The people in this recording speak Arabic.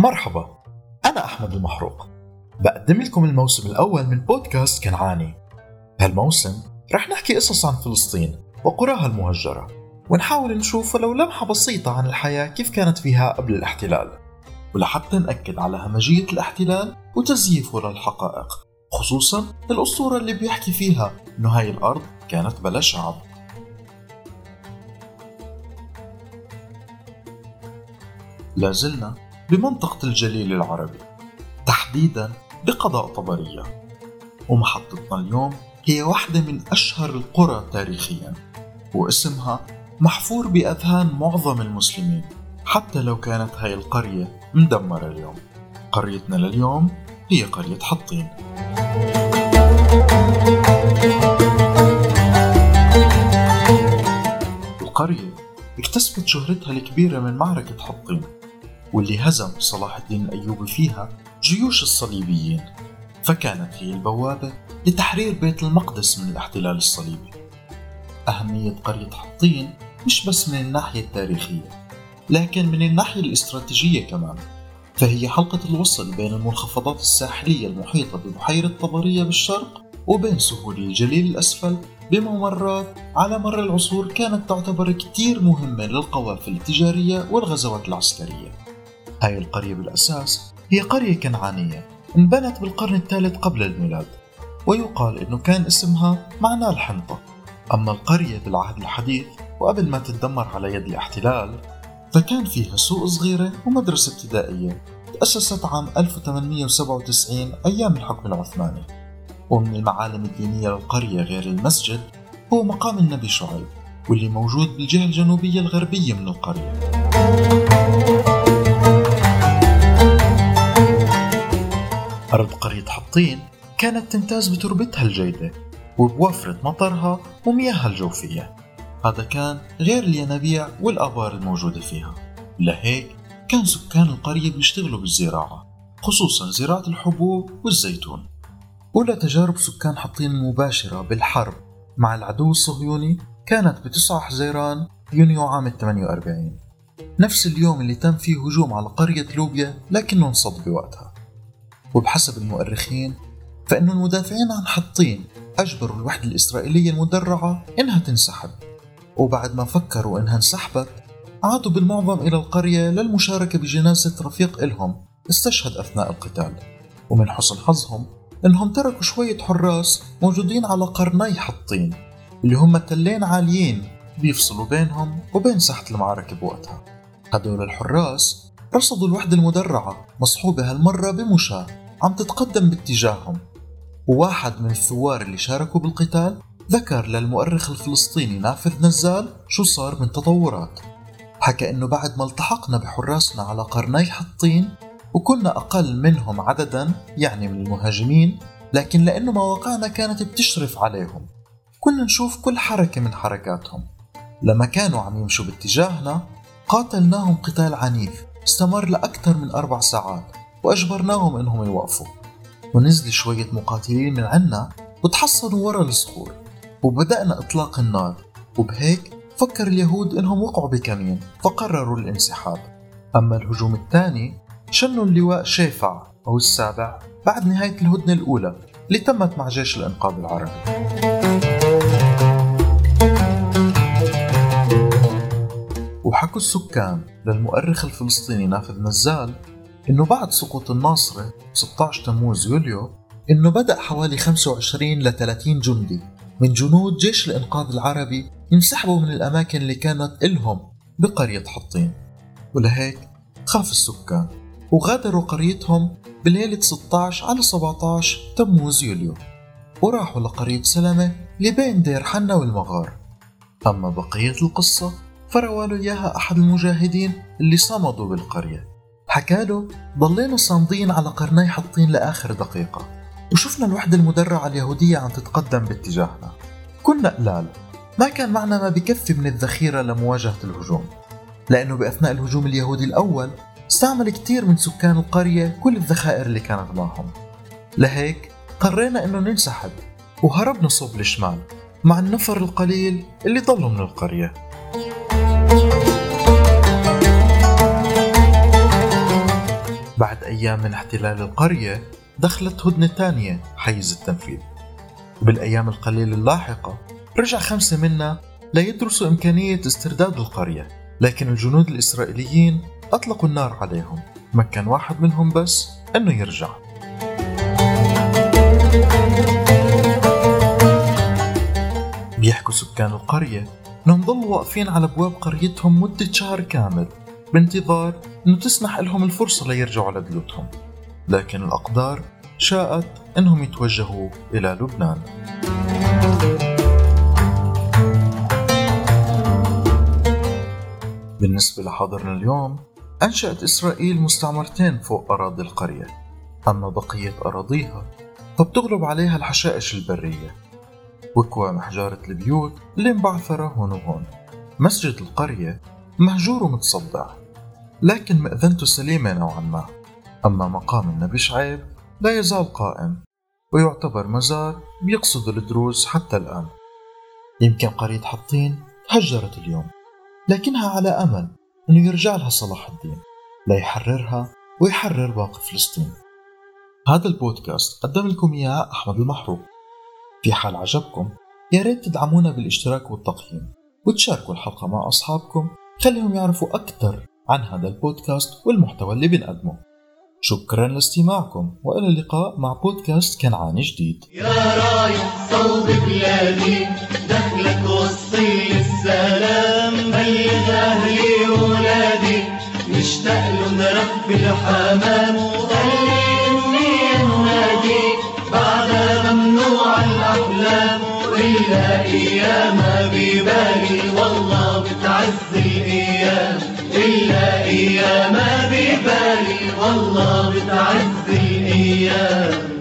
مرحبا أنا أحمد المحروق. بقدم لكم الموسم الأول من بودكاست كنعاني. بهالموسم رح نحكي قصص عن فلسطين وقراها المهجرة ونحاول نشوف ولو لمحة بسيطة عن الحياة كيف كانت فيها قبل الاحتلال. ولحتى نأكد على همجية الاحتلال وتزييفه للحقائق خصوصا الأسطورة اللي بيحكي فيها إنه هاي الأرض كانت بلا شعب. لازلنا بمنطقة الجليل العربي تحديدا بقضاء طبرية. ومحطتنا اليوم هي واحدة من أشهر القرى تاريخيا واسمها محفور بأذهان معظم المسلمين حتى لو كانت هاي القرية مدمرة اليوم. قريتنا لليوم هي قرية حطين. القرية اكتسبت شهرتها الكبيرة من معركة حطين. واللي هزم صلاح الدين الأيوبي فيها جيوش الصليبيين فكانت هي البوابة لتحرير بيت المقدس من الاحتلال الصليبي. أهمية قرية حطين مش بس من الناحية التاريخية لكن من الناحية الاستراتيجية كمان فهي حلقة الوصل بين المنخفضات الساحلية المحيطة ببحيرة طبرية بالشرق وبين سهول الجليل الأسفل بممرات على مر العصور كانت تعتبر كتير مهمة للقوافل التجارية والغزوات العسكرية. هاي القرية بالأساس هي قرية كنعانية انبنت بالقرن الثالث قبل الميلاد ويقال إنه كان اسمها معناه الحنطة. أما القرية بالعهد الحديث وقبل ما تتدمر على يد الاحتلال فكان فيها سوق صغيرة ومدرسة ابتدائية تأسست عام 1897 أيام الحكم العثماني. ومن المعالم الدينية للقرية غير المسجد هو مقام النبي شعيب واللي موجود بالجهة الجنوبية الغربية من القرية. أرض قرية حطين كانت تمتاز بتربتها الجيدة وبوفرة مطرها ومياهها الجوفية. هذا كان غير الينابيع والآبار الموجودة فيها. لهيك كان سكان القرية بيشتغلوا بالزراعة خصوصا زراعة الحبوب والزيتون. أولى تجارب سكان حطين المباشرة بالحرب مع العدو الصهيوني كانت ب 9 حزيران يونيو عام 48 نفس اليوم اللي تم فيه هجوم على قرية لوبيا لكنه انصد بوقتها. وبحسب المؤرخين فإن المدافعين عن حطين أجبروا الوحدة الإسرائيلية المدرعة إنها تنسحب. وبعد ما فكروا إنها انسحبت عادوا بالمعظم إلى القرية للمشاركة بجنازة رفيق إلهم استشهد أثناء القتال. ومن حسن حظهم إنهم تركوا شوية حراس موجودين على قرني حطين اللي هم تلين عاليين بيفصلوا بينهم وبين ساحة المعركة بوقتها. هدول الحراس رصدوا الوحدة المدرعة مصحوبة هالمرة بمشاة عم تتقدم باتجاههم. وواحد من الثوار اللي شاركوا بالقتال ذكر للمؤرخ الفلسطيني نافذ نزال شو صار من تطورات. حكى إنه بعد ما التحقنا بحراسنا على قرني حطين وكنا أقل منهم عددا يعني من المهاجمين لكن لأنه مواقعنا كانت بتشرف عليهم. كنا نشوف كل حركة من حركاتهم. لما كانوا عم يمشوا باتجاهنا قاتلناهم قتال عنيف. استمر لأكثر من أربع ساعات وأجبرناهم إنهم يوقفوا. ونزل شوية مقاتلين من عنا وتحصنوا ورا الصخور وبدأنا إطلاق النار. وبهيك فكر اليهود إنهم وقعوا بكمين فقرروا الانسحاب. أما الهجوم الثاني شنوا اللواء شيفع أو السابع بعد نهاية الهدنة الأولى اللي تمت مع جيش الإنقاذ العربي. وحكوا السكان للمؤرخ الفلسطيني نافذ نزال إنه بعد سقوط الناصرة 16 تموز يوليو إنه بدأ حوالي 25 ل 30 جندي من جنود جيش الإنقاذ العربي ينسحبوا من الأماكن اللي كانت إلهم بقرية حطين. ولهيك خاف السكان وغادروا قريتهم بليلة 16 على 17 تموز يوليو وراحوا لقرية سلمة اللي بين دير حنا والمغار. أما بقية القصة فروى له إياها أحد المجاهدين اللي صمدوا بالقرية. حكاله ضلينا صامدين على قرني حطين لآخر دقيقة. وشفنا الوحدة المدرعة اليهودية عم تتقدم باتجاهنا. كنا قلال. ما كان معنا ما بكفي من الذخيرة لمواجهة الهجوم. لأنه بأثناء الهجوم اليهودي الأول استعمل كتير من سكان القرية كل الذخائر اللي كانت معهم. لهيك قررنا إنه ننسحب وهربنا صوب الشمال مع النفر القليل اللي ضلوا من القرية. بعد أيام من احتلال القرية دخلت هدنة تانية حيز التنفيذ. بالأيام القليلة اللاحقة رجع خمسة منا ليدرسوا إمكانية استرداد القرية لكن الجنود الإسرائيليين أطلقوا النار عليهم. مكن واحد منهم بس أنه يرجع. بيحكوا سكان القرية أنهم ضلوا واقفين على أبواب قريتهم مدة شهر كامل. بانتظار أنه تسنح لهم الفرصة ليرجعوا لبيوتهم. لكن الأقدار شاءت أنهم يتوجهوا إلى لبنان. بالنسبة لحاضرنا اليوم أنشأت إسرائيل مستعمرتين فوق أراضي القرية. أما بقية أراضيها فبتغلب عليها الحشائش البرية. وكوى محجارة البيوت اللي مبعثرة هون وهون. مسجد القرية مهجور ومتصدع لكن مأذنته سليمة نوعا ما. أما مقام النبي شعيب لا يزال قائم ويعتبر مزار بيقصد الدروز حتى الآن. يمكن قرية حطين تهجرت اليوم لكنها على أمل أنه يرجع لها صلاح الدين ليحررها ويحرر باقي فلسطين. هذا البودكاست قدم لكم إياه أحمد المحروق. في حال عجبكم يا ريت تدعمونا بالاشتراك والتقييم وتشاركوا الحلقة مع أصحابكم خليهم يعرفوا أكثر عن هذا البودكاست والمحتوى اللي بنقدمه. شكرا لاستماعكم وإلى اللقاء مع بودكاست كنعان جديد. يا رايح صوب بلادي دخلك وصي السلام. بلغ أهلي وولادي مشتاق لهم رب الحمام. بتعز الأيام. إلا ايامها ببالي والله بتعز الأيام.